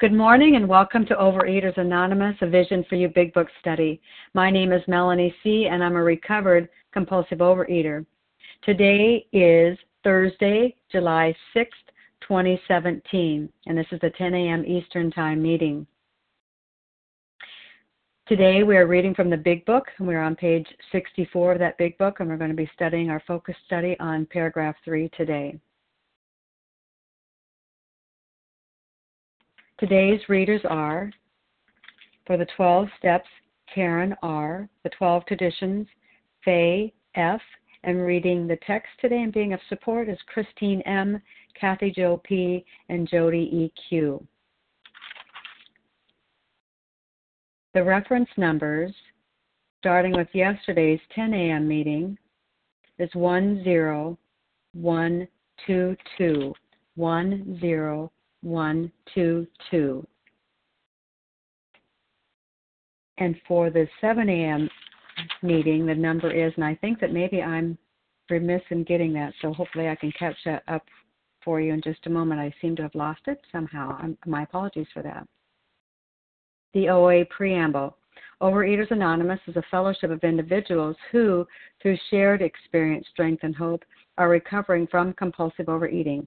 Good morning and welcome to Overeaters Anonymous, a Vision for You Big Book study. My name is Melanie C., and I'm a recovered compulsive overeater. Today is Thursday, July 6th, 2017, and this is the 10 a.m. Eastern Time meeting. Today we are reading from the Big Book, and we're on page 64 of that Big Book, and we're going to be studying our focus study on paragraph 3 today. Today's readers are for the 12 steps, Karen R., the 12 traditions, Faye F., and reading the text today and being of support is Christine M., Kathy Jo P., and Jody E. Q. The reference numbers, starting with yesterday's 10 a.m. meeting, is 10122. 10122. And for the 7 a.m. meeting, the number is, and I think that maybe I'm remiss in getting that, so hopefully I can catch that up for you in just a moment. I seem to have lost it somehow. I'm, my apologies for that. The OA Preamble. Overeaters Anonymous is a fellowship of individuals who, through shared experience, strength, and hope, are recovering from compulsive overeating.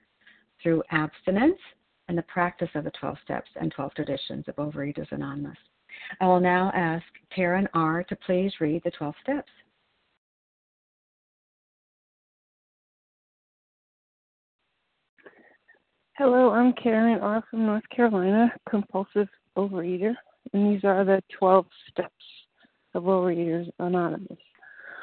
through abstinence and the practice of the 12 steps and 12 traditions of Overeaters Anonymous. I will now ask Karen R. to please read the 12 steps. Hello, I'm Karen R. from North Carolina, compulsive overeater, and these are the 12 steps of Overeaters Anonymous.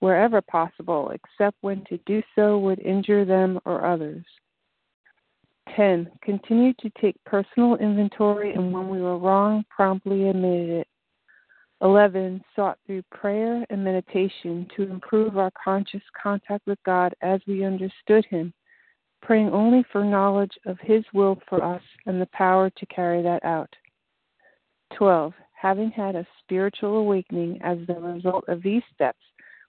wherever possible, except when to do so would injure them or others. 10. Continued to take personal inventory and when we were wrong, promptly admitted it. 11. Sought through prayer and meditation to improve our conscious contact with God as we understood Him, praying only for knowledge of His will for us and the power to carry that out. 12. Having had a spiritual awakening as the result of these steps,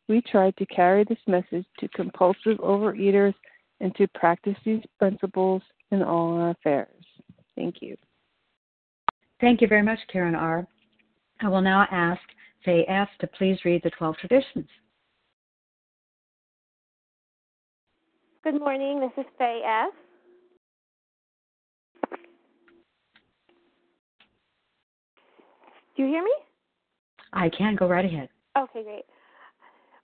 we tried to carry this message to compulsive overeaters and to practice these principles in all our affairs. Thank you. Thank you very much, Karen R. I will now ask Faye F. to please read the 12 traditions. Good morning. This is Faye F. Do you hear me? I can. Go right ahead. Okay, great.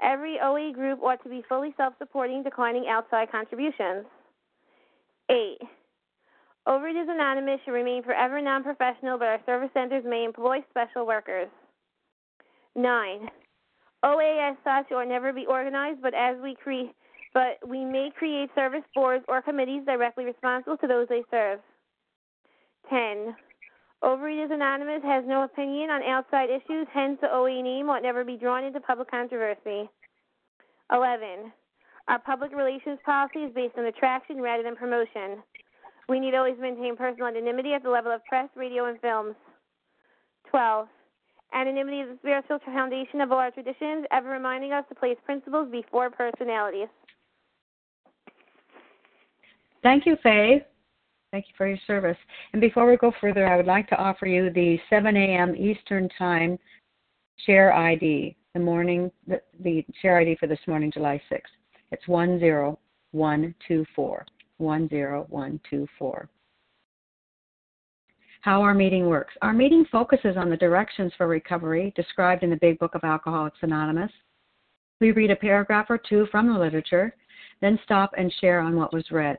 Every OA group ought to be fully self supporting, declining outside contributions. 8. Overeaters Anonymous should remain forever non professional, but our service centers may employ special workers. 9. OA as such ought never be organized, but as we create but we may create service boards or committees directly responsible to those they serve. 10. Overeaters Anonymous has no opinion on outside issues, hence the OA name ought never be drawn into public controversy. 11. Our public relations policy is based on attraction rather than promotion. We need always maintain personal anonymity at the level of press, radio, and films. 12. Anonymity is the spiritual foundation of all our traditions, ever reminding us to place principles before personalities. Thank you, Faye. Thank you for your service. And before we go further, I would like to offer you the 7 a.m. Eastern Time share ID, the morning, the, the share ID for this morning, July 6th. It's 10124. 10124. How our meeting works. Our meeting focuses on the directions for recovery described in the Big Book of Alcoholics Anonymous. We read a paragraph or two from the literature, then stop and share on what was read.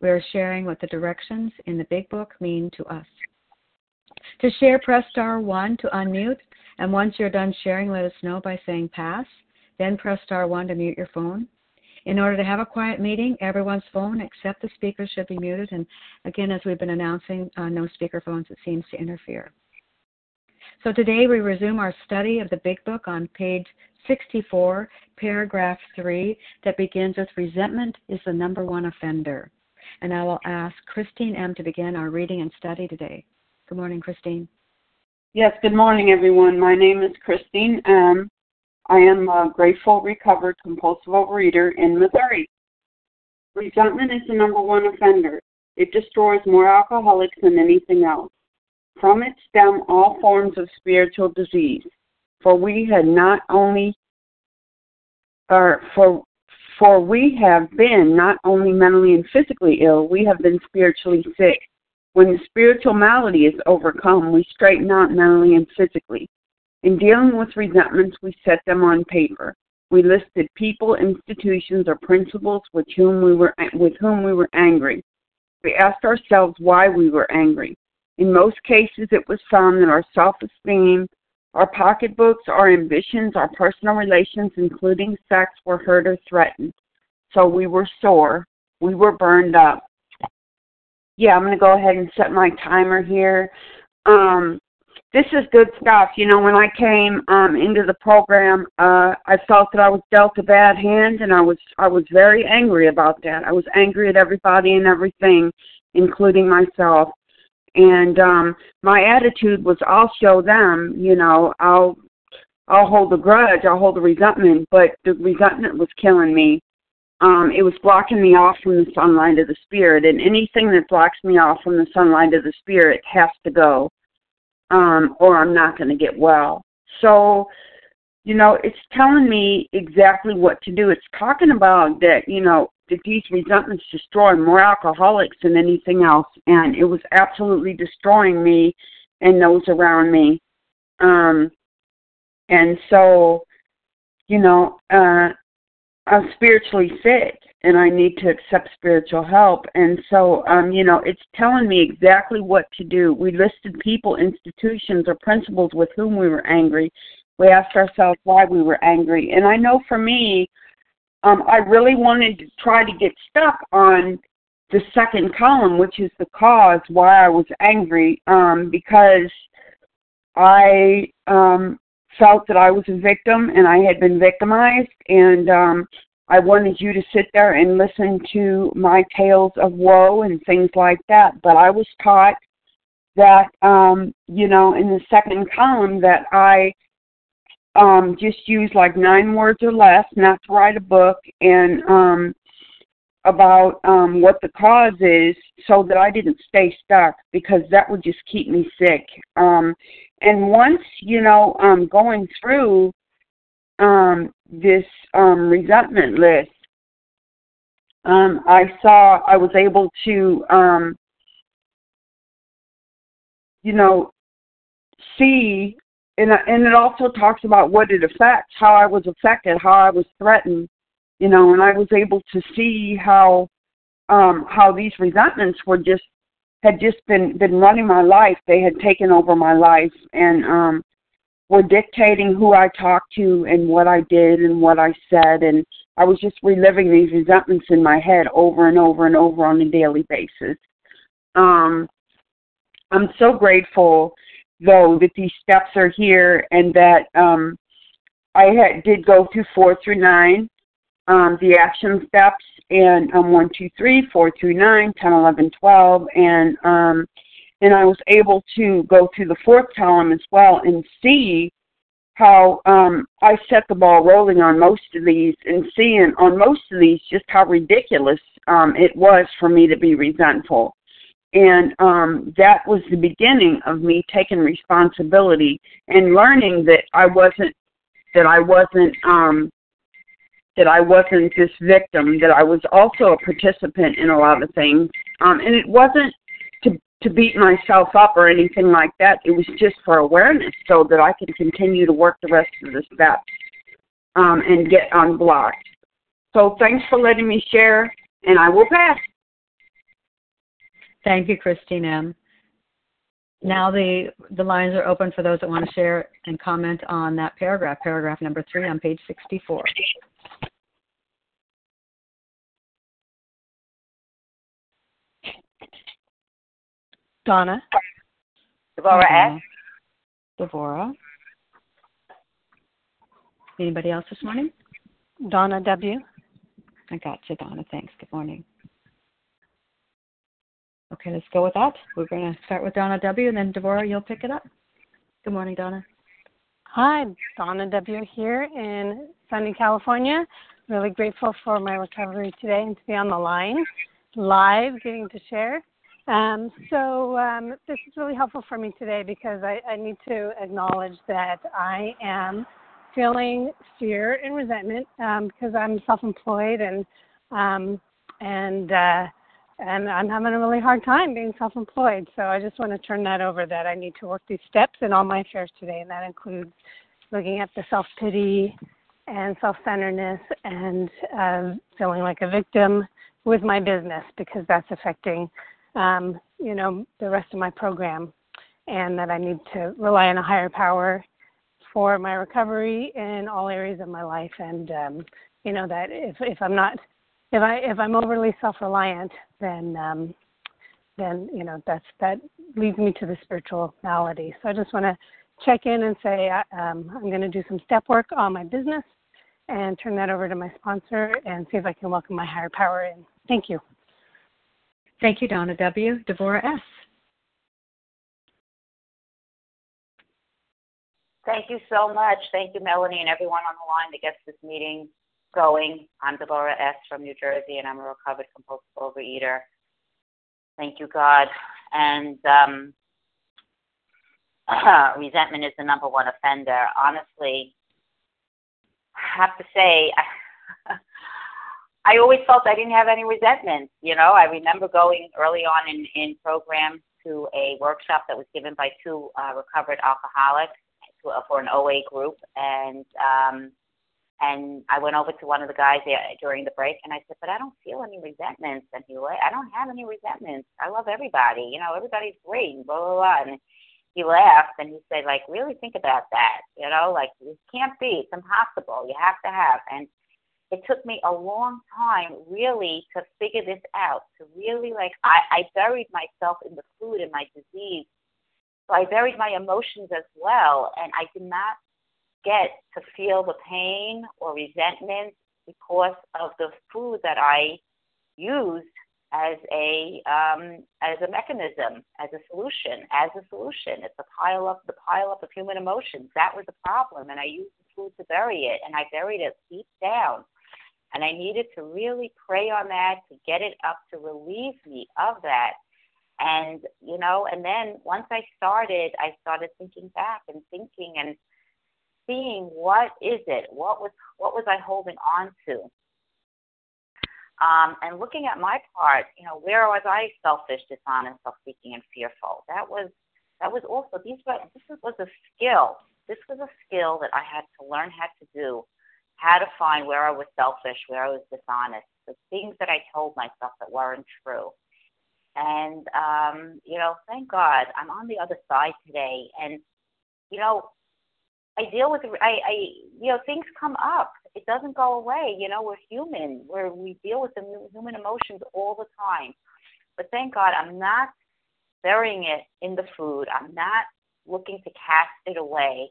We are sharing what the directions in the Big Book mean to us. To share, press star 1 to unmute, and once you're done sharing, let us know by saying pass. Then press star 1 to mute your phone. In order to have a quiet meeting, everyone's phone except the speaker should be muted. And again, as we've been announcing, uh, no speaker phones, it seems to interfere. So today we resume our study of the Big Book on page 64, paragraph 3, that begins with resentment is the number one offender and I will ask Christine M. to begin our reading and study today. Good morning, Christine. Yes, good morning, everyone. My name is Christine M. I am a grateful, recovered, compulsive overeater in Missouri. Resentment is the number one offender. It destroys more alcoholics than anything else. From it stem all forms of spiritual disease. For we had not only, or for for we have been not only mentally and physically ill, we have been spiritually sick. When the spiritual malady is overcome, we straighten out mentally and physically. In dealing with resentments, we set them on paper. We listed people, institutions, or principles with whom we were with whom we were angry. We asked ourselves why we were angry. In most cases, it was found that our self-esteem, our pocketbooks, our ambitions, our personal relations, including sex, were hurt or threatened. So we were sore. We were burned up. Yeah, I'm going to go ahead and set my timer here. Um, this is good stuff. You know, when I came um, into the program, uh, I felt that I was dealt a bad hand, and I was I was very angry about that. I was angry at everybody and everything, including myself and um my attitude was I'll show them, you know, I'll I'll hold the grudge, I'll hold the resentment, but the resentment was killing me. Um, it was blocking me off from the sunlight of the spirit, and anything that blocks me off from the sunlight of the spirit has to go, um, or I'm not going to get well. So, you know, it's telling me exactly what to do. It's talking about that, you know, that these resentments destroy more alcoholics than anything else, and it was absolutely destroying me and those around me. Um, and so, you know, uh, I'm spiritually sick, and I need to accept spiritual help. And so, um, you know, it's telling me exactly what to do. We listed people, institutions, or principles with whom we were angry. We asked ourselves why we were angry. And I know for me, um, I really wanted to try to get stuck on the second column, which is the cause why I was angry, um, because I um, felt that I was a victim and I had been victimized, and um, I wanted you to sit there and listen to my tales of woe and things like that. But I was taught that, um, you know, in the second column that I um, just use like nine words or less, not to write a book, and um, about um, what the cause is so that I didn't stay stuck because that would just keep me sick. Um, and once, you know, um, going through um, this um, resentment list, um, I saw I was able to, um, you know, see, and and it also talks about what it affects, how I was affected, how I was threatened, you know, and I was able to see how um, how these resentments were just had just been been running my life. They had taken over my life, and um, were dictating who I talked to and what I did and what I said. And I was just reliving these resentments in my head over and over and over on a daily basis. Um, I'm so grateful, though, that these steps are here and that um, I had, did go through four through nine, um, the action steps, and um, one, two, three, four through nine, ten, eleven, twelve, and um, and I was able to go through the fourth column as well and see how um, I set the ball rolling on most of these and seeing on most of these just how ridiculous um, it was for me to be resentful. And um, that was the beginning of me taking responsibility and learning that I wasn't that I wasn't um, that I wasn't this victim, that I was also a participant in a lot of things. Um, and it wasn't to beat myself up or anything like that. It was just for awareness so that I can continue to work the rest of the steps um, and get unblocked. So thanks for letting me share, and I will pass. Thank you, Christine M. Now the the lines are open for those that want to share and comment on that paragraph, paragraph number three on page 64. Donna. Devorah S. Devorah. Anybody else this morning? Donna W. I got you, Donna. Thanks. Good morning. Okay, let's go with that. We're going to start with Donna W. and then Devorah, you'll pick it up. Good morning, Donna. Hi, Donna W. here in sunny California. Really grateful for my recovery today and to be on the line live, getting to share. Um, so um, this is really helpful for me today because I, I need to acknowledge that I am feeling fear and resentment um, because I'm self-employed and um, and uh, and I'm having a really hard time being self-employed. So I just want to turn that over that I need to work these steps in all my affairs today, and that includes looking at the self-pity and self-centeredness and uh, feeling like a victim with my business because that's affecting um, you know, the rest of my program, and that I need to rely on a higher power for my recovery in all areas of my life, and um, you know that if if I'm not if I if I'm overly self-reliant, then um, then you know that's that leads me to the spiritual malady. So I just want to check in and say um, I'm going to do some step work on my business and turn that over to my sponsor and see if I can welcome my higher power in. Thank you. Thank you, Donna W. Devorah S. Thank you so much. Thank you, Melanie, and everyone on the line that gets this meeting going. I'm Deborah S. from New Jersey, and I'm a recovered compulsive overeater. Thank you, God. And um, resentment is the number one offender. Honestly, I have to say, I always felt I didn't have any resentment. You know, I remember going early on in, in programs to a workshop that was given by two uh, recovered alcoholics to, uh, for an OA group, and um, and I went over to one of the guys there during the break, and I said, "But I don't feel any resentments." And he, I don't have any resentments. I love everybody. You know, everybody's great. Blah blah blah. And he laughed and he said, "Like, really think about that. You know, like it can't be. It's impossible. You have to have." And it took me a long time really to figure this out. To really like, I, I buried myself in the food and my disease. So I buried my emotions as well, and I did not get to feel the pain or resentment because of the food that I used as a um, as a mechanism, as a solution, as a solution. It's a pile up the pile up of human emotions. That was the problem, and I used the food to bury it, and I buried it deep down. And I needed to really pray on that to get it up to relieve me of that. And you know, and then once I started, I started thinking back and thinking and seeing what is it, what was what was I holding on to, um, and looking at my part, you know, where was I selfish, dishonest, self-seeking, and fearful? That was that was also these were this was a skill. This was a skill that I had to learn how to do, how to find where I was selfish, where I was dishonest, the things that I told myself that weren't true. And um, you know, thank God I'm on the other side today. And you know, I deal with I, I you know things come up. It doesn't go away. You know, we're human. Where we deal with the human emotions all the time. But thank God, I'm not burying it in the food. I'm not looking to cast it away.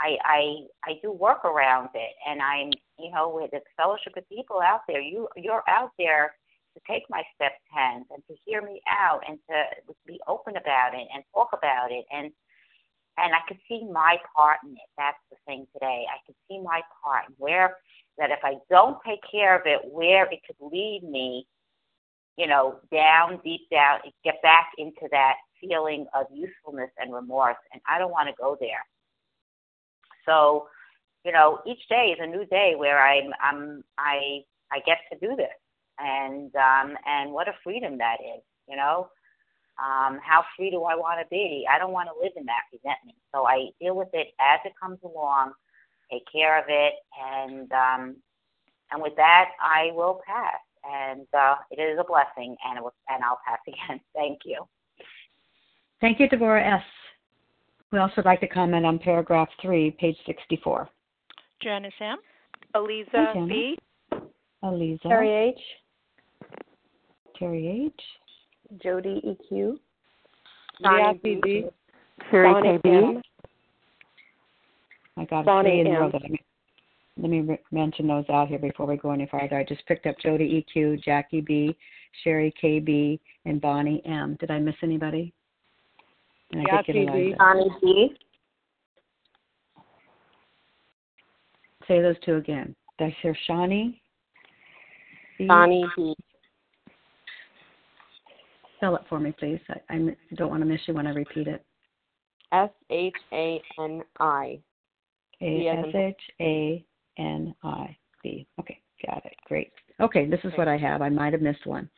I I I do work around it, and I'm you know with the fellowship of people out there. You you're out there to take my steps hands and to hear me out and to be open about it and talk about it and and I could see my part in it. That's the thing today. I could see my part and where that if I don't take care of it, where it could lead me, you know, down deep down, get back into that feeling of usefulness and remorse, and I don't want to go there. So, you know, each day is a new day where I'm, I'm, I, I get to do this, and um, and what a freedom that is, you know. Um, how free do I want to be? I don't want to live in that resentment. So I deal with it as it comes along, take care of it, and um, and with that, I will pass. And uh, it is a blessing, and it will, and I'll pass again. Thank you. Thank you, Deborah S. We also like to comment on paragraph three, page 64. Janice M. Aliza B. Aliza. Terry H. Terry H. Jody EQ. Bonnie B. Bonnie KB. I got Bonnie three in a M. row that let me re- mention those out here before we go any farther. I just picked up Jody EQ, Jackie B, Sherry KB, and Bonnie M. Did I miss anybody? And I did get Jackie B. Bonnie B. Say those two again. Did I hear Shawnee? B? Bonnie B. Spell it for me, please. I don't want to miss you when I repeat it. S H A N I. S H A N I B. Okay, got it. Great. Okay, this is what I have. I might have missed one.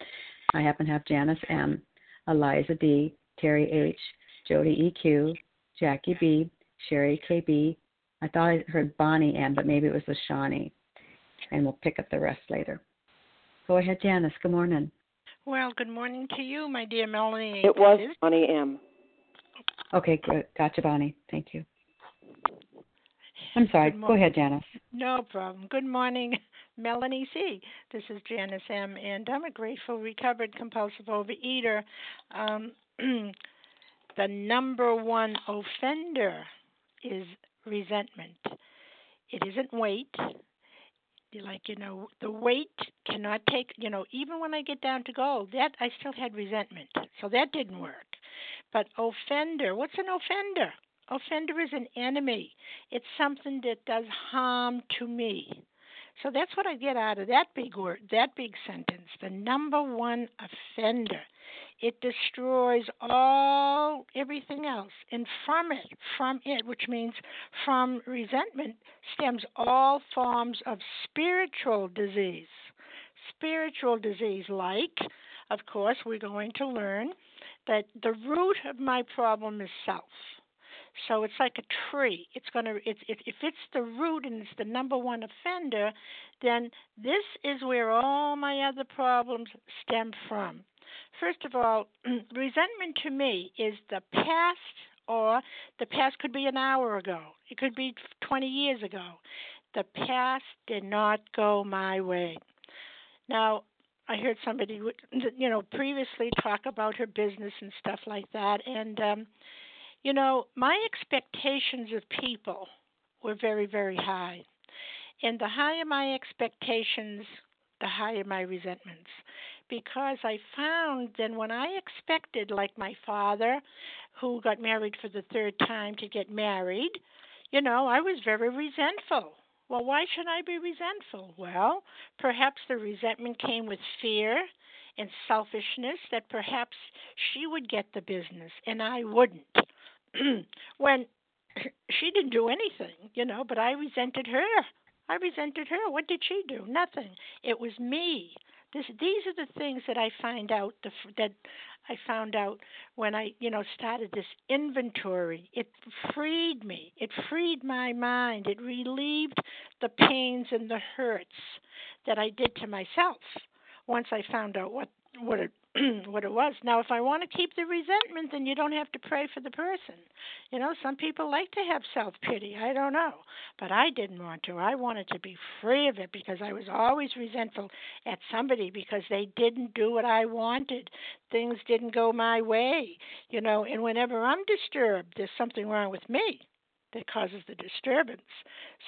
I happen to have Janice M, Eliza D, Terry H, Jody EQ, Jackie B, Sherry K B. I thought I heard Bonnie M, but maybe it was the Shawnee. And we'll pick up the rest later. Go ahead, Janice. Good morning. Well, good morning to you, my dear Melanie. It was This is- Bonnie M. Okay, good. Gotcha, Bonnie. Thank you. I'm sorry. Go ahead, Janice. No problem. Good morning, Melanie C. This is Janice M. And I'm a grateful, recovered, compulsive overeater. Um, the number one offender is resentment. It isn't weight. Like, you know, the weight cannot take, you know, even when I get down to gold, that I still had resentment. So that didn't work. But offender, what's an offender? Offender is an enemy. It's something that does harm to me. So that's what I get out of that big word, that big sentence. The number one offender. It destroys all everything else. And from it, from it, which means from resentment, stems all forms of spiritual disease. Spiritual disease, like, of course, we're going to learn that the root of my problem is self. So it's like a tree. It's to it's it, if it's the root and it's the number one offender, then this is where all my other problems stem from. First of all, resentment to me is the past or the past could be an hour ago. It could be 20 years ago. The past did not go my way. Now, I heard somebody, you know, previously talk about her business and stuff like that, and um, you know, my expectations of people were very, very high, and the higher my expectations, the higher my resentments, because I found then when I expected, like my father, who got married for the third time to get married, you know, I was very resentful well, why should I be resentful? Well, perhaps the resentment came with fear and selfishness that perhaps she would get the business and I wouldn't. when she didn't do anything, you know, but I resented her. I resented her. What did she do? Nothing. It was me. This, these are the things that I find out the, that I found out when I, you know, started this inventory. It freed me. It freed my mind. It relieved the pains and the hurts that I did to myself once I found out what what it what it was. Now, if I want to keep the resentment, then you don't have to pray for the person. You know, some people like to have self pity. I don't know. But I didn't want to. I wanted to be free of it because I was always resentful at somebody because they didn't do what I wanted. Things didn't go my way. You know, and whenever I'm disturbed, there's something wrong with me that causes the disturbance.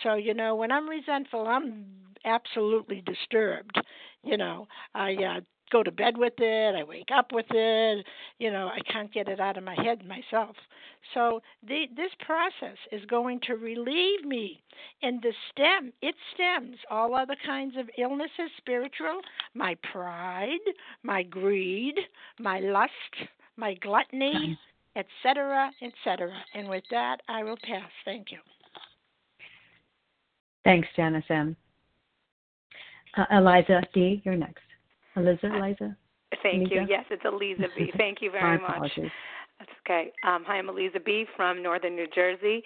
So, you know, when I'm resentful, I'm absolutely disturbed. You know, I uh, go to bed with it, I wake up with it, you know, I can't get it out of my head myself. So the, this process is going to relieve me. And the stem, it stems all other kinds of illnesses, spiritual, my pride, my greed, my lust, my gluttony, etc., etc. And with that, I will pass. Thank you. Thanks, Janice M. Uh, Eliza D., you're next. Eliza, Eliza? Thank you. Yes, it's Eliza B. Thank you very much. That's okay. Um, hi, I'm Eliza B. from Northern New Jersey,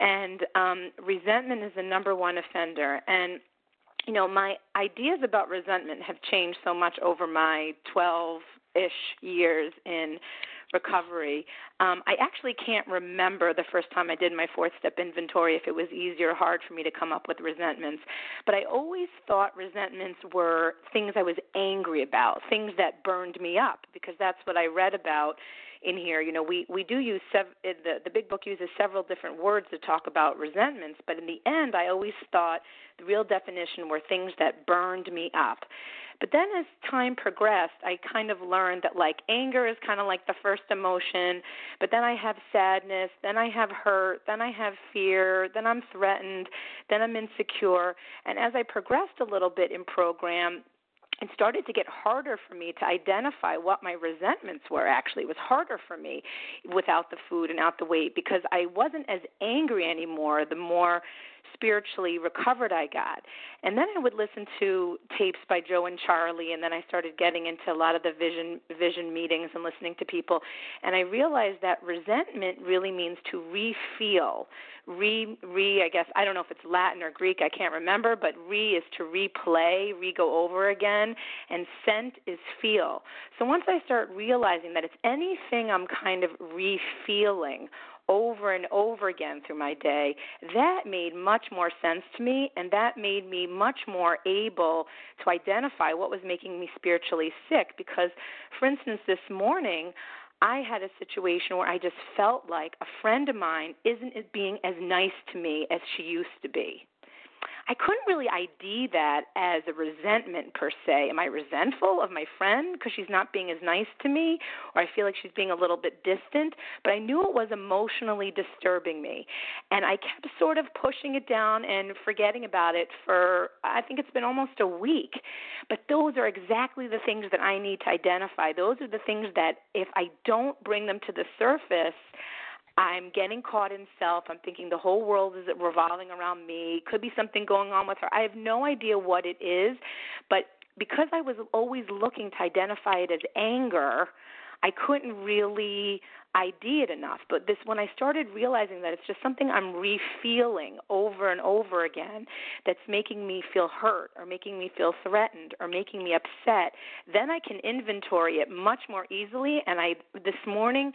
and um, resentment is the number one offender. And you know, my ideas about resentment have changed so much over my 12 ish years in recovery. Um, I actually can't remember the first time I did my fourth step inventory if it was easy or hard for me to come up with resentments. But I always thought resentments were things I was angry about, things that burned me up, because that's what I read about in here. You know, we we do use sev- eh, the the big book uses several different words to talk about resentments, but in the end, I always thought the real definition were things that burned me up. But then as time progressed, I kind of learned that like anger is kind of like the first emotion, but then I have sadness, then I have hurt, then I have fear, then I'm threatened, then I'm insecure. And as I progressed a little bit in program, it started to get harder for me to identify what my resentments were actually. It was harder for me without the food and out the weight because i wasn't as angry anymore. The more spiritually recovered I got. And then I would listen to tapes by Joe and Charlie and then I started getting into a lot of the vision vision meetings and listening to people and I realized that resentment really means to re-feel. Re re I guess I don't know if it's Latin or Greek, I can't remember, but re is to replay, re go over again and sent is feel. So once I start realizing that it's anything I'm kind of re-feeling over and over again through my day, that made much more sense to me, and that made me much more able to identify what was making me spiritually sick. Because, for instance, this morning, I had a situation where I just felt like a friend of mine isn't being as nice to me as she used to be. I couldn't really ID that as a resentment per se. Am I resentful of my friend because she's not being as nice to me, or I feel like she's being a little bit distant? But I knew it was emotionally disturbing me, and I kept sort of pushing it down and forgetting about it for I think it's been almost a week. But those are exactly the things that I need to identify. Those are the things that if I don't bring them to the surface, I'm getting caught in self. I'm thinking the whole world is revolving around me. Could be something going on with her. I have no idea what it is, but because I was always looking to identify it as anger, I couldn't really ID it enough. But this, when I started realizing that it's just something I'm refeeling over and over again that's making me feel hurt or making me feel threatened or making me upset, then I can inventory it much more easily. And I, this morning,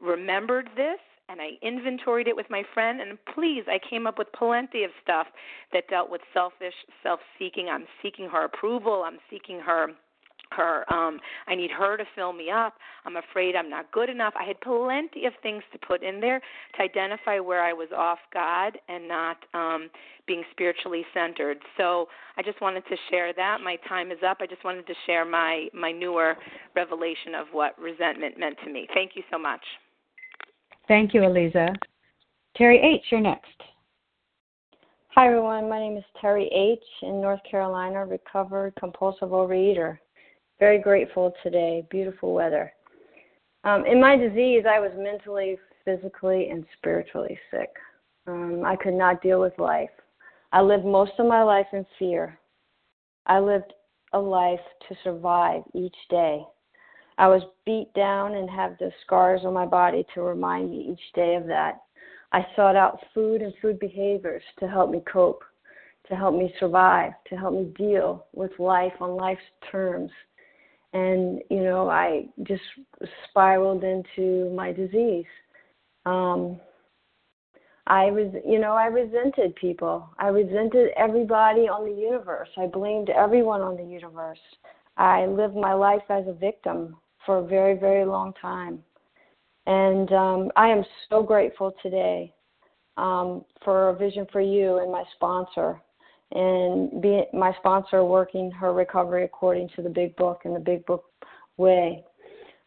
remembered this and I inventoried it with my friend and please I came up with plenty of stuff that dealt with selfish self-seeking. I'm seeking her approval, I'm seeking her her um I need her to fill me up. I'm afraid I'm not good enough. I had plenty of things to put in there to identify where I was off God and not um being spiritually centered. So I just wanted to share that. My time is up. I just wanted to share my my newer revelation of what resentment meant to me. Thank you so much. Thank you, Eliza. Terry H, you're next. Hi, everyone. My name is Terry H. in North Carolina, recovered compulsive overeater. Very grateful today. Beautiful weather. Um, in my disease, I was mentally, physically, and spiritually sick. Um, I could not deal with life. I lived most of my life in fear. I lived a life to survive each day. I was beat down and have the scars on my body to remind me each day of that. I sought out food and food behaviors to help me cope, to help me survive, to help me deal with life on life's terms. And you know i just spiraled into my disease. Um i was you know i resented people. I resented everybody on the universe. I blamed everyone on the universe. I lived my life as a victim for a very very long time and um i am so grateful today um for a vision for you and my sponsor and be my sponsor working her recovery according to the big book and the big book way.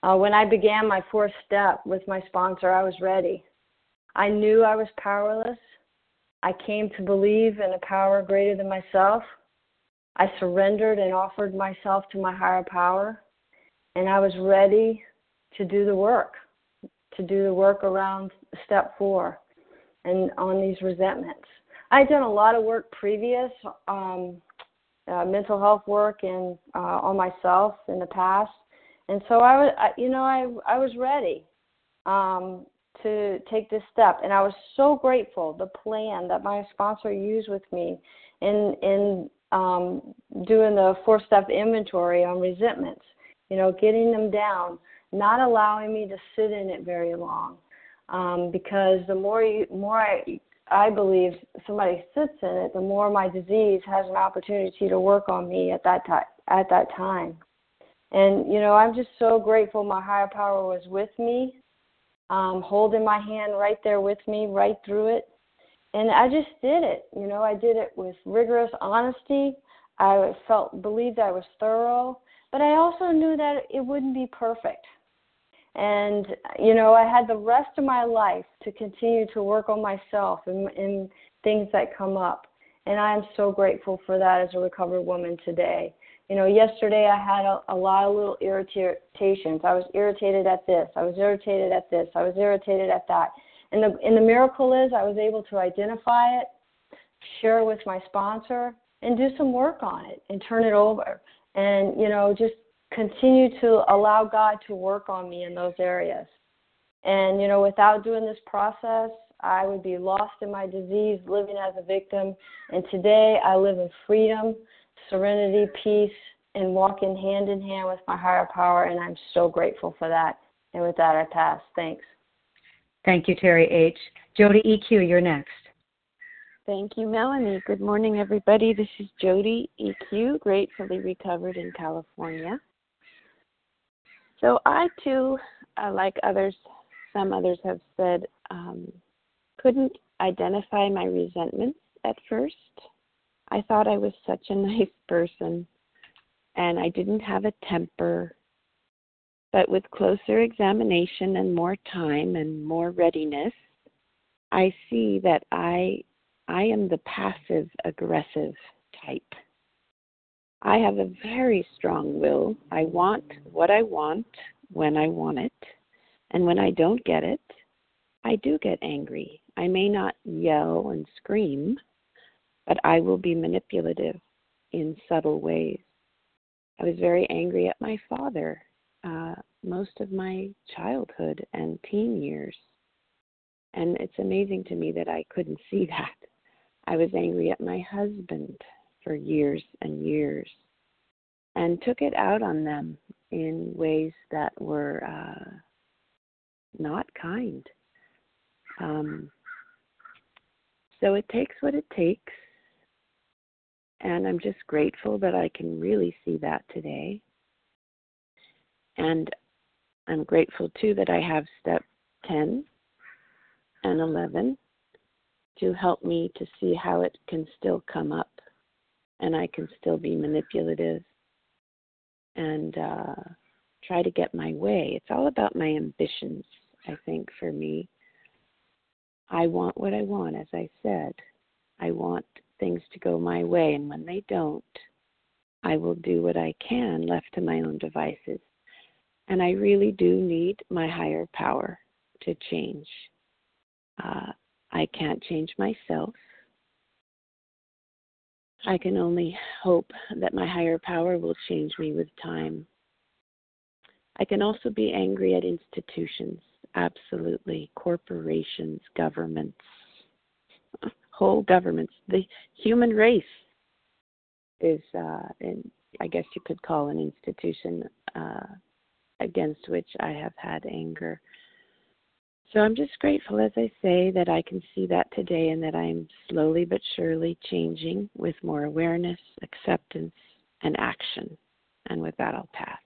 Uh, when I began my fourth step with my sponsor, I was ready. I knew I was powerless. I came to believe in a power greater than myself. I surrendered and offered myself to my higher power, and I was ready to do the work, to do the work around step four and on these resentments. I'd done a lot of work previous, um, uh, mental health work and uh, on myself in the past, and so I was, I, you know, I I was ready um, to take this step, and I was so grateful the plan that my sponsor used with me in in um, doing the four step inventory on resentments. You know, getting them down, not allowing me to sit in it very long, um, because the more you more I I believe somebody sits in it, the more my disease has an opportunity to work on me at that time. At that time, and you know, I'm just so grateful. My higher power was with me, um, holding my hand right there with me, right through it, and I just did it. You know, I did it with rigorous honesty. I felt believed I was thorough, but I also knew that it wouldn't be perfect. And you know, I had the rest of my life to continue to work on myself and, and things that come up. And I am so grateful for that as a recovered woman today. You know, yesterday I had a, a lot of little irritations. I was irritated at this. I was irritated at this. I was irritated at that. And the and the miracle is I was able to identify it, share it with my sponsor, and do some work on it and turn it over. And you know, just continue to allow God to work on me in those areas. And, you know, without doing this process, I would be lost in my disease, living as a victim. And today I live in freedom, serenity, peace, and walking hand in hand with my higher power. And I'm so grateful for that. And with that, I pass. Thanks. Thank you, Terry H. Jody EQ, you're next. Thank you, Melanie. Good morning, everybody. This is Jody EQ, gratefully recovered in California. So I too, uh, like others, some others have said, um, couldn't identify my resentments at first. I thought I was such a nice person and I didn't have a temper. But with closer examination and more time and more readiness, I see that I I am the passive aggressive type. I have a very strong will. I want what I want when I want it. And when I don't get it, I do get angry. I may not yell and scream, but I will be manipulative in subtle ways. I was very angry at my father uh, most of my childhood and teen years. And it's amazing to me that I couldn't see that. I was angry at my husband for years and years and took it out on them in ways that were uh, not kind. Um, so it takes what it takes. And I'm just grateful that I can really see that today. And I'm grateful too that I have step 10 and 11 to help me to see how it can still come up and I can still be manipulative and uh, try to get my way. It's all about my ambitions, I think, for me. I want what I want, as I said. I want things to go my way, and when they don't, I will do what I can left to my own devices. And I really do need my higher power to change. Uh, I can't change myself. I can only hope that my higher power will change me with time. I can also be angry at institutions, absolutely, corporations, governments, whole governments. The human race is, uh, in, I guess you could call an institution uh, against which I have had anger. So I'm just grateful, as I say, that I can see that today and that I'm slowly but surely changing with more awareness, acceptance, and action. And with that, I'll pass.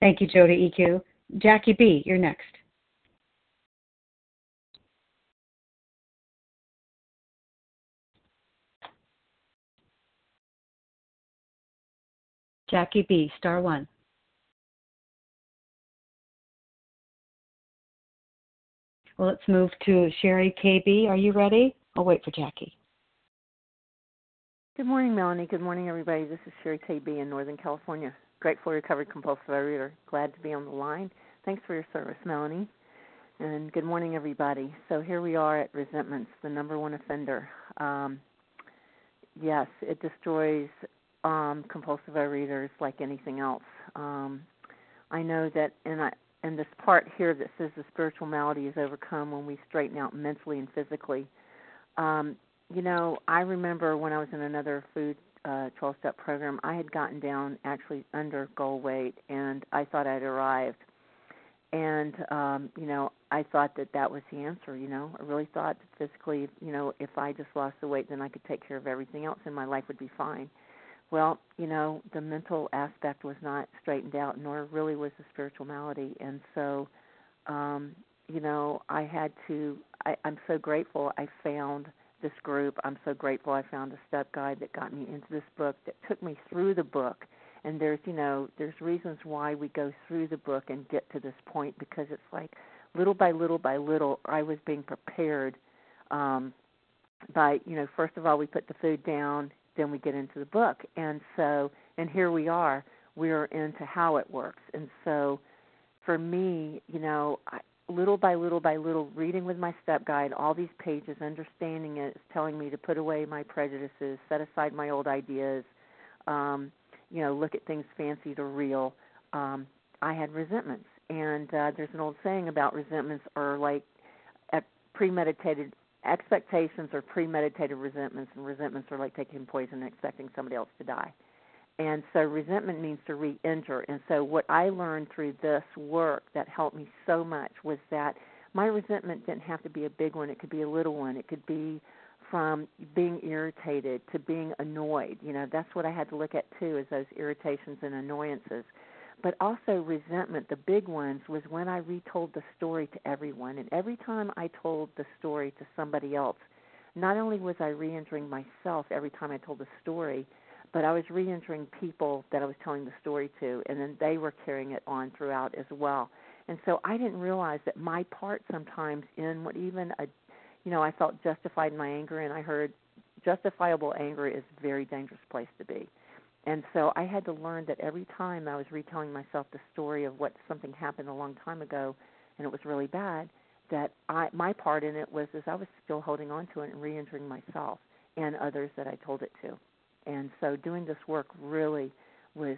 Thank you, Jody EQ. Jackie B., you're next. Jackie B., star one. Well, let's move to Sherry KB. Are you ready? I'll wait for Jackie. Good morning, Melanie. Good morning, everybody. This is Sherry KB in Northern California. Grateful recovered compulsive reader. Glad to be on the line. Thanks for your service, Melanie. And good morning, everybody. So here we are at resentments, the number one offender. Um, yes, it destroys um, compulsive readers like anything else. Um, I know that, and I, and this part here that says the spiritual malady is overcome when we straighten out mentally and physically. Um, you know, I remember when I was in another food uh, 12 step program, I had gotten down actually under goal weight and I thought I'd arrived. And, um, you know, I thought that that was the answer, you know. I really thought that physically, you know, if I just lost the weight, then I could take care of everything else and my life would be fine. Well, you know, the mental aspect was not straightened out, nor really was the spiritual malady. And so, um, you know, I had to, I, I'm so grateful I found this group. I'm so grateful I found a step guide that got me into this book, that took me through the book. And there's, you know, there's reasons why we go through the book and get to this point because it's like little by little by little, I was being prepared um, by, you know, first of all, we put the food down then we get into the book. And so, and here we are, we're into how it works. And so, for me, you know, I, little by little by little, reading with my step guide, all these pages, understanding it is telling me to put away my prejudices, set aside my old ideas, um, you know, look at things fancied or real. Um, I had resentments, and uh, there's an old saying about resentments are like premeditated expectations are premeditated resentments, and resentments are like taking poison and expecting somebody else to die. And so resentment means to re injure. And so what I learned through this work that helped me so much was that my resentment didn't have to be a big one, it could be a little one. It could be from being irritated to being annoyed. You know, that's what I had to look at too, is those irritations and annoyances but also resentment, the big ones, was when I retold the story to everyone. And every time I told the story to somebody else, not only was I re injuring myself every time I told the story, but I was re injuring people that I was telling the story to, and then they were carrying it on throughout as well. And so I didn't realize that my part sometimes in what even a, you know, I felt justified in my anger, and I heard justifiable anger is a very dangerous place to be. And so I had to learn that every time I was retelling myself the story of what something happened a long time ago and it was really bad, that I my part in it was as I was still holding on to it and re-injuring myself and others that I told it to. And so doing this work really was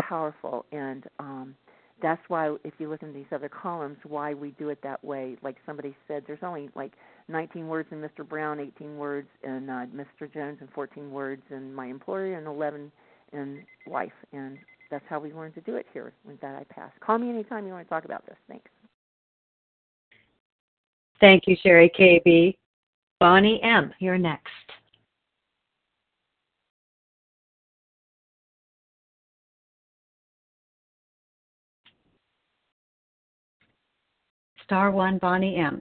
powerful and um that's why if you look in these other columns why we do it that way like somebody said there's only like 19 words in Mr. Brown 18 words in uh, Mr. Jones and 14 words in my employer and 11 in life and that's how we learned to do it here with that I pass. Call me anytime you want to talk about this. Thanks. Thank you Sherry. KB Bonnie M you're next. Star one Bonnie M.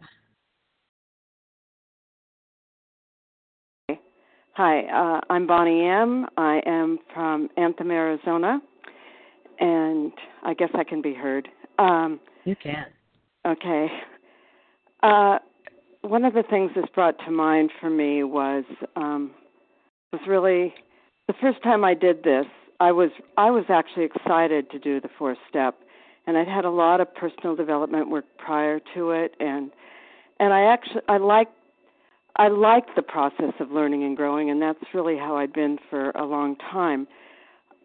Hi, uh, I'm Bonnie M. I am from Anthem, Arizona, and I guess I can be heard. Um, you can. Okay. Uh, one of the things this brought to mind for me was um, was really the first time I did this. I was I was actually excited to do the fourth step and I'd had a lot of personal development work prior to it and and I actually I like I liked the process of learning and growing and that's really how I'd been for a long time.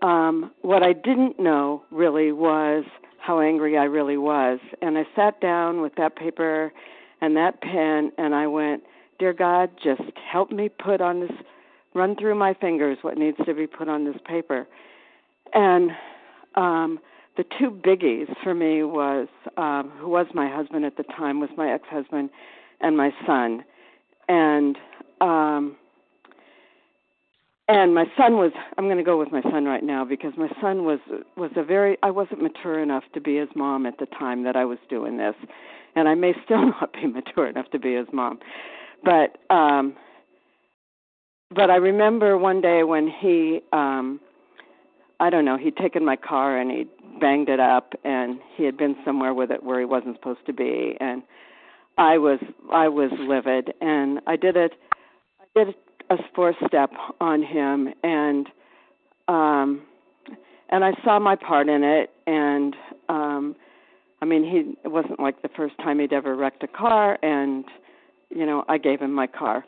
Um what I didn't know really was how angry I really was and I sat down with that paper and that pen and I went, "Dear God, just help me put on this run through my fingers what needs to be put on this paper." And um the two biggies for me was um, who was my husband at the time was my ex-husband and my son, and um, and my son was I'm going to go with my son right now because my son was was a very I wasn't mature enough to be his mom at the time that I was doing this, and I may still not be mature enough to be his mom, but um, but I remember one day when he um I don't know, he'd taken my car and he banged it up and he had been somewhere with it where he wasn't supposed to be and I was I was livid and I did it I did a fourth step on him and um and I saw my part in it and um I mean he it wasn't like the first time he'd ever wrecked a car and you know I gave him my car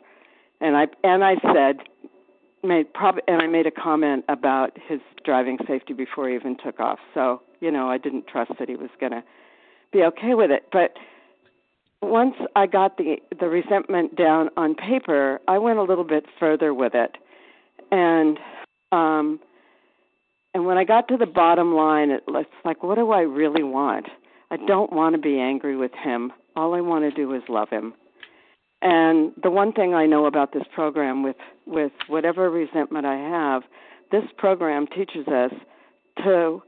and I and I said made prob and I made a comment about his driving safety before he even took off. So, you know, I didn't trust that he was to be okay with it. But once I got the the resentment down on paper, I went a little bit further with it. And um and when I got to the bottom line, it, it's like what do I really want? I don't want to be angry with him. All I want to do is love him. And the one thing I know about this program, with with whatever resentment I have, this program teaches us to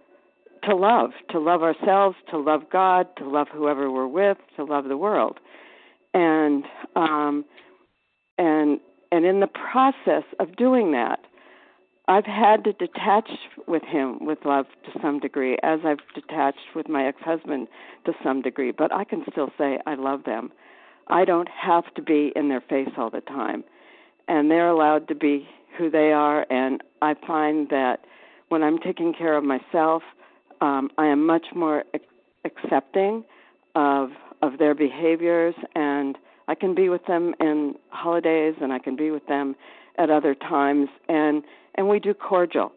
to love, to love ourselves, to love God, to love whoever we're with, to love the world. And um and and in the process of doing that, I've had to detach with him with love to some degree, as I've detached with my ex husband to some degree, but I can still say I love them. I don't have to be in their face all the time. And they're allowed to be who they are. And I find that when I'm taking care of myself, um, I am much more accepting of of their behaviors, and I can be with them in holidays, and I can be with them at other times, and and we do cordial,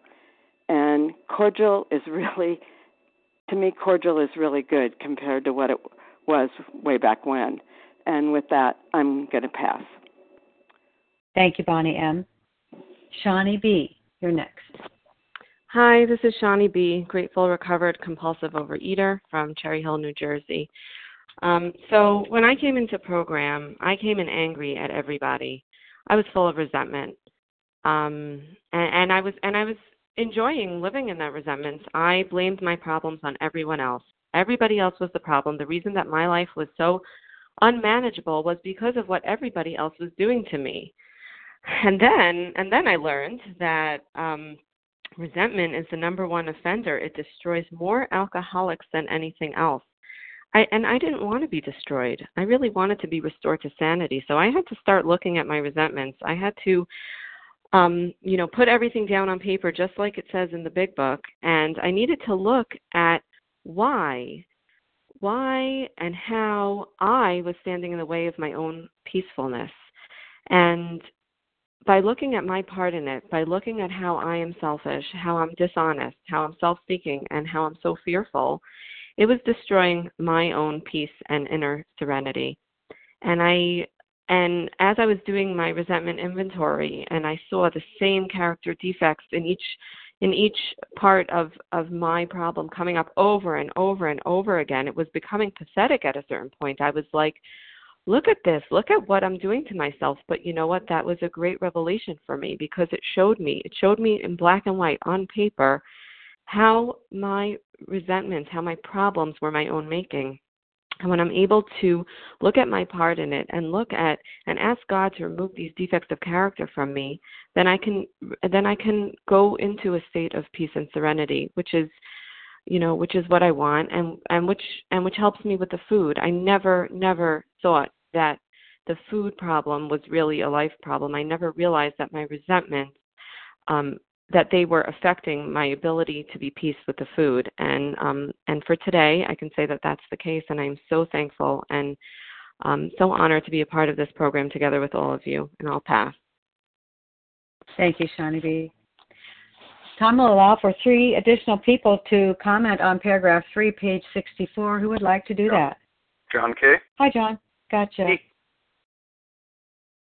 and cordial is really, to me, cordial is really good compared to what it was way back when. And with that, I'm going to pass. Thank you, Bonnie M. Shawnee B., you're next. Hi, this is Shawnee B., grateful, recovered, compulsive overeater from Cherry Hill, New Jersey. Um, so when I came into program, I came in angry at everybody. I was full of resentment, um, and, and I was and I was enjoying living in that resentment. I blamed my problems on everyone else. Everybody else was the problem. The reason that my life was so unmanageable was because of what everybody else was doing to me. And then and then I learned that um resentment is the number one offender. It destroys more alcoholics than anything else. I and I didn't want to be destroyed. I really wanted to be restored to sanity. So I had to start looking at my resentments. I had to um, you know, put everything down on paper just like it says in the big book and I needed to look at why why and how I was standing in the way of my own peacefulness. And by looking at my part in it, by looking at how I am selfish, how I'm dishonest, how I'm self seeking, and how I'm so fearful, it was destroying my own peace and inner serenity. And I and as I was doing my resentment inventory and I saw the same character defects in each in each part of of my problem coming up over and over and over again, it was becoming pathetic at a certain point. I was like, look at this, look at what I'm doing to myself. But you know what? That was a great revelation for me because it showed me, it showed me in black and white on paper how my resentments, how my problems were my own making. And when I'm able to look at my part in it and look at and ask God to remove these defects of character from me, then I can then I can go into a state of peace and serenity, which is you know, which is what I want and and which and which helps me with the food. I never never thought that the food problem was really a life problem. I never realized that my resentments um that they were affecting my ability to be peace with the food and um and for today I can say that that's the case and I'm so thankful and um so honored to be a part of this program together with all of you and I'll pass. Thank you, Shawnee B. Time will allow for three additional people to comment on paragraph three, page 64. Who would like to do that? John K. Hi, John. Gotcha. Hey.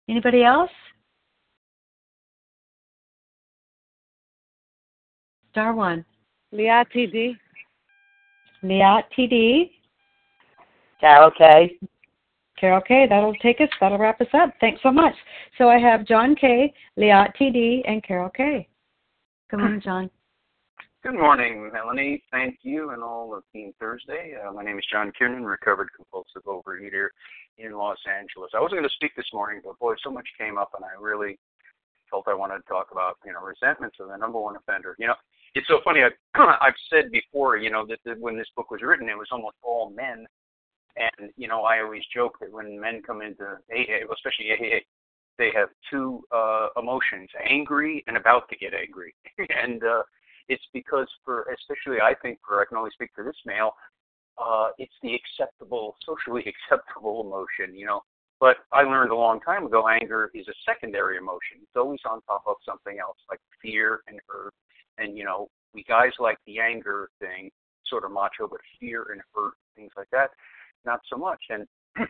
Anybody else? Star one. Liat TD. Liat TD. Carol K. Carol K. That'll take us. That'll wrap us up. Thanks so much. So I have John K, Liat TD, and Carol K. Good morning, John. Good morning, Melanie. Thank you and all of Team Thursday. Uh, my name is John Kiernan, recovered compulsive overeater in Los Angeles. I wasn't going to speak this morning, but boy, so much came up, and I really felt I wanted to talk about, you know, resentments the number one offender. You know, it's so funny. I, I've said before, you know, that, that when this book was written, it was almost all men. And, you know, I always joke that when men come into AA, especially AA, they have two uh, emotions, angry and about to get angry. and uh, it's because for, especially I think for, I can only speak for this male, uh, it's the acceptable, socially acceptable emotion, you know. But I learned a long time ago anger is a secondary emotion. It's always on top of something else like fear and hurt. And, you know, we guys like the anger thing, sort of macho, but fear and hurt, things like that, not so much. And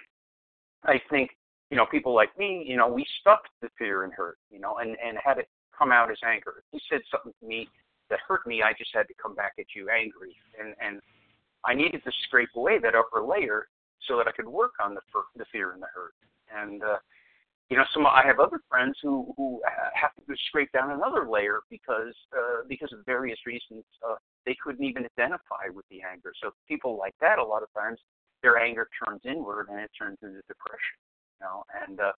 I think you know, people like me, you know, we stuck the fear and hurt, you know, and, and had it come out as anger. If you said something to me that hurt me, I just had to come back at you angry. And, and I needed to scrape away that upper layer so that I could work on the, the fear and the hurt. And, uh, you know, some I have other friends who who have to scrape down another layer because uh, because of various reasons uh, they couldn't even identify with the anger. So people like that, a lot of times, their anger turns inward and it turns into depression You know. And uh,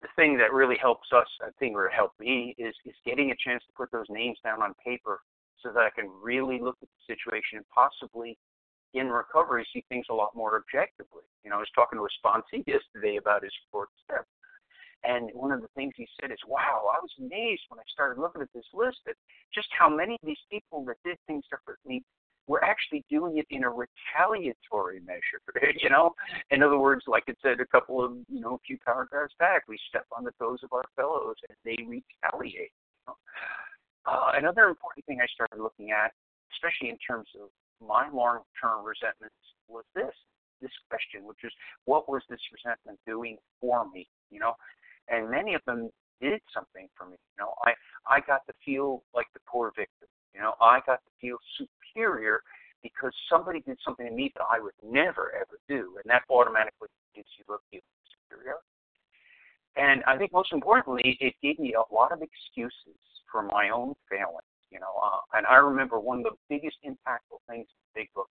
the thing that really helps us, I think, or helped me, is is getting a chance to put those names down on paper so that I can really look at the situation and possibly in recovery see things a lot more objectively. You know, I was talking to a sponsee yesterday about his fourth step. And one of the things he said is, wow, I was amazed when I started looking at this list at just how many of these people that did things that me we're actually doing it in a retaliatory measure. you know, in other words, like it said a couple of you know a few paragraphs back, we step on the toes of our fellows and they retaliate. You know? Uh, another important thing I started looking at, especially in terms of my long-term resentments, was this this question, which is what was this resentment doing for me? You know, and many of them did something for me. You know, I I got to feel like the poor victim. You know, I got to feel superior because somebody did something to me that I would never ever do, and that automatically gives you a feeling of superiority. And I think most importantly, it gave me a lot of excuses for my own failings. You know, uh, and I remember one of the biggest impactful things in the Big Book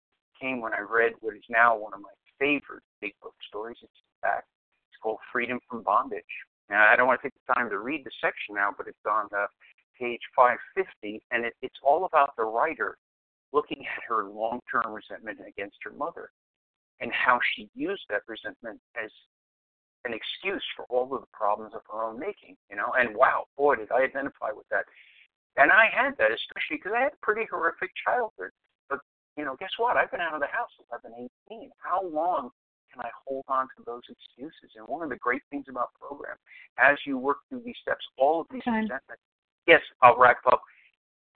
came when I read what is now one of my favorite Big Book stories. It's back. It's called Freedom from Bondage. Now, I don't want to take the time to read the section now, but it's on uh, page 550, and it, it's all about the writer looking at her long term resentment against her mother and how she used that resentment as an excuse for all of the problems of her own making, you know. And wow, boy, did I identify with that. And I had that, especially because I had a pretty horrific childhood. But, you know, guess what? I've been out of the house since I've been 18. How long can I hold on to those excuses? And one of the great things about program, as you work through these steps, all of these resentments, yes, I'll wrap up.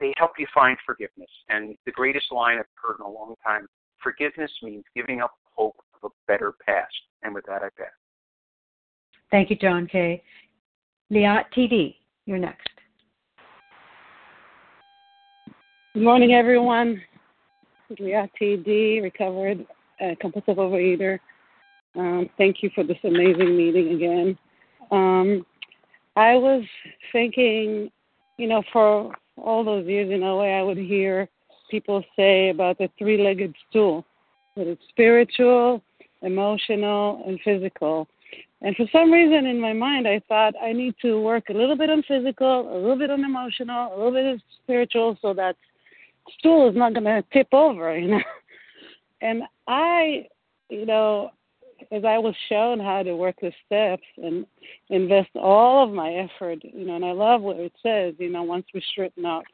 They help you find forgiveness. And the greatest line I've heard in a long time forgiveness means giving up hope of a better past. And with that, I pass. Thank you, John K. Liat TD, you're next. Good morning, everyone. Liat TD, recovered uh, compulsive overeater. Um, thank you for this amazing meeting again. Um, I was thinking, you know, for all those years in OA, I would hear people say about the three legged stool that it's spiritual, emotional, and physical. And for some reason in my mind, I thought I need to work a little bit on physical, a little bit on emotional, a little bit of spiritual, so that stool is not going to tip over, you know. And I, you know, as I was shown how to work the steps and invest all of my effort, you know, and I love what it says, you know, once we straighten out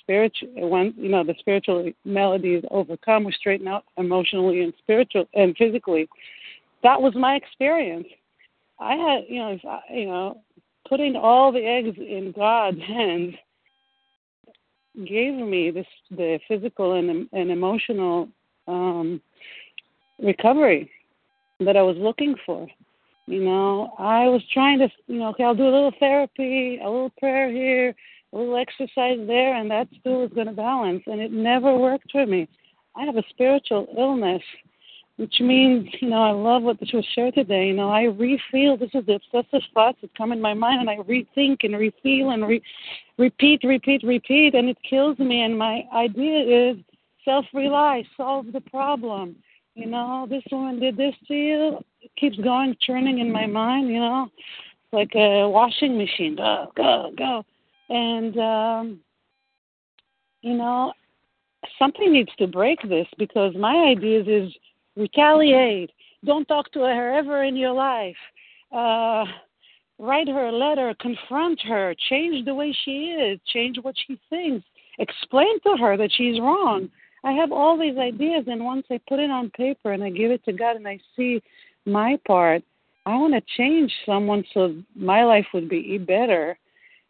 spiritual, once you know the spiritual malady is overcome, we straighten out emotionally and spiritual and physically. That was my experience. I had, you know, if I, you know, putting all the eggs in God's hands gave me this the physical and and emotional um, recovery that I was looking for. You know, I was trying to, you know, okay, I'll do a little therapy, a little prayer here, a little exercise there, and that still is going to balance. And it never worked for me. I have a spiritual illness, which means, you know, I love what this was shared today. You know, I refeel this is the obsessive thoughts that come in my mind, and I rethink and refeel and re- repeat, repeat, repeat, and it kills me. And my idea is self rely, solve the problem. You know, this woman did this to you. It keeps going, churning in my mind, you know, like a washing machine. Go, go, go. And, um, you know, something needs to break this because my idea is retaliate. Don't talk to her ever in your life. Uh, write her a letter, confront her, change the way she is, change what she thinks, explain to her that she's wrong. I have all these ideas, and once I put it on paper and I give it to God and I see my part, I want to change someone so my life would be better.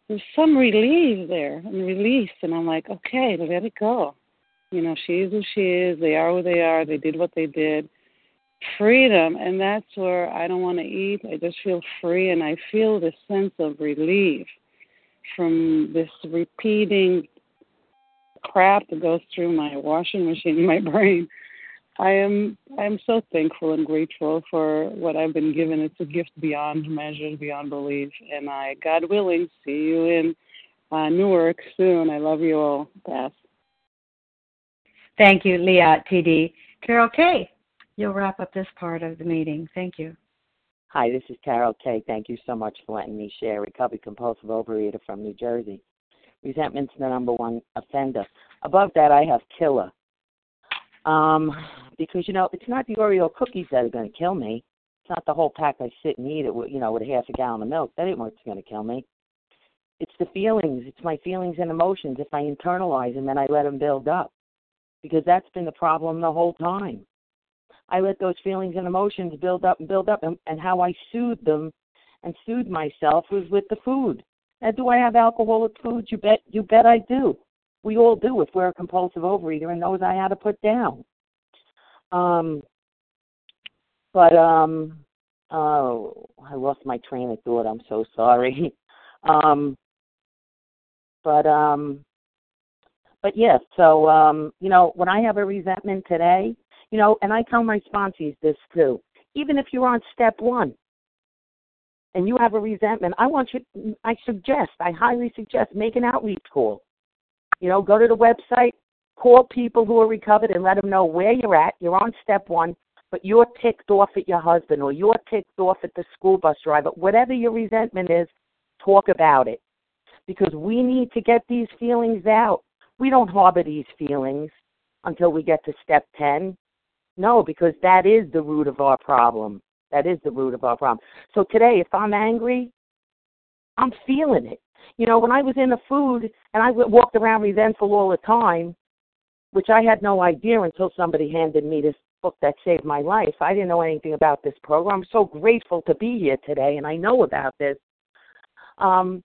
There's some relief there and release, and I'm like, okay, let it go. You know, she is who she is. They are who they are. They did what they did. Freedom, and that's where I don't want to eat. I just feel free, and I feel this sense of relief from this repeating crap that goes through my washing machine in my brain. I am I am so thankful and grateful for what I've been given. It's a gift beyond measure, beyond belief. And I, God willing, see you in uh, Newark soon. I love you all. Pass. Thank you, Leah TD. Carol K. You'll wrap up this part of the meeting. Thank you. Hi, this is Carol K. Thank you so much for letting me share. Recovery compulsive overeater from New Jersey. Resentment's the number one offender. Above that, I have killer. Um, because you know it's not the Oreo cookies that are going to kill me. It's not the whole pack I sit and eat it with, you know, with a half a gallon of milk. That ain't what's going to kill me. It's the feelings. It's my feelings and emotions. If I internalize them and I let them build up, because that's been the problem the whole time. I let those feelings and emotions build up and build up, and, and how I soothed them and soothed myself was with the food. And do I have alcoholic foods? You bet. You bet I do. We all do if we're a compulsive overeater and those I had to put down. Um, but um, oh, I lost my train of thought. I'm so sorry. um, but um, but yes. So um, you know, when I have a resentment today, you know, and I tell my sponsees this too. Even if you're on step one, and you have a resentment, I want you, I suggest, I highly suggest, make an outreach call. You know, go to the website, call people who are recovered and let them know where you're at. You're on step one, but you're ticked off at your husband or you're ticked off at the school bus driver. Whatever your resentment is, talk about it. Because we need to get these feelings out. We don't harbor these feelings until we get to step 10. No, because that is the root of our problem. That is the root of our problem. So today, if I'm angry, I'm feeling it. You know, when I was in the food and I walked around resentful all the time, which I had no idea until somebody handed me this book that saved my life. I didn't know anything about this program. I'm so grateful to be here today, and I know about this. Um,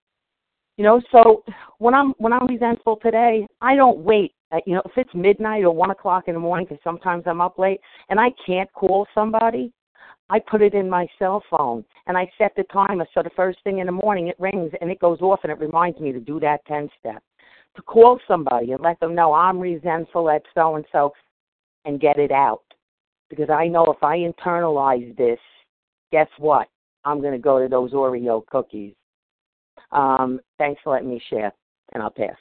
you know, so when I'm when I'm resentful today, I don't wait. Uh, you know, if it's midnight or one o'clock in the morning, because sometimes I'm up late and I can't call somebody, I put it in my cell phone and I set the timer so the first thing in the morning it rings and it goes off and it reminds me to do that 10 step. To call somebody and let them know I'm resentful at so and so and get it out. Because I know if I internalize this, guess what? I'm going to go to those Oreo cookies. Um, thanks for letting me share, and I'll pass.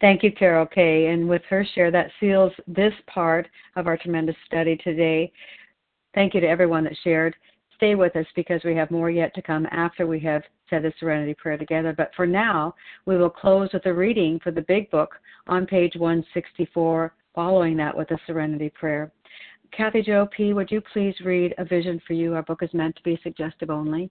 Thank you, Carol K. And with her share, that seals this part of our tremendous study today. Thank you to everyone that shared. Stay with us because we have more yet to come after we have said the Serenity Prayer together. But for now, we will close with a reading for the Big Book on page 164, following that with the Serenity Prayer. Kathy Jo P., would you please read A Vision for You? Our book is meant to be suggestive only.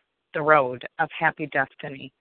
the road of happy destiny.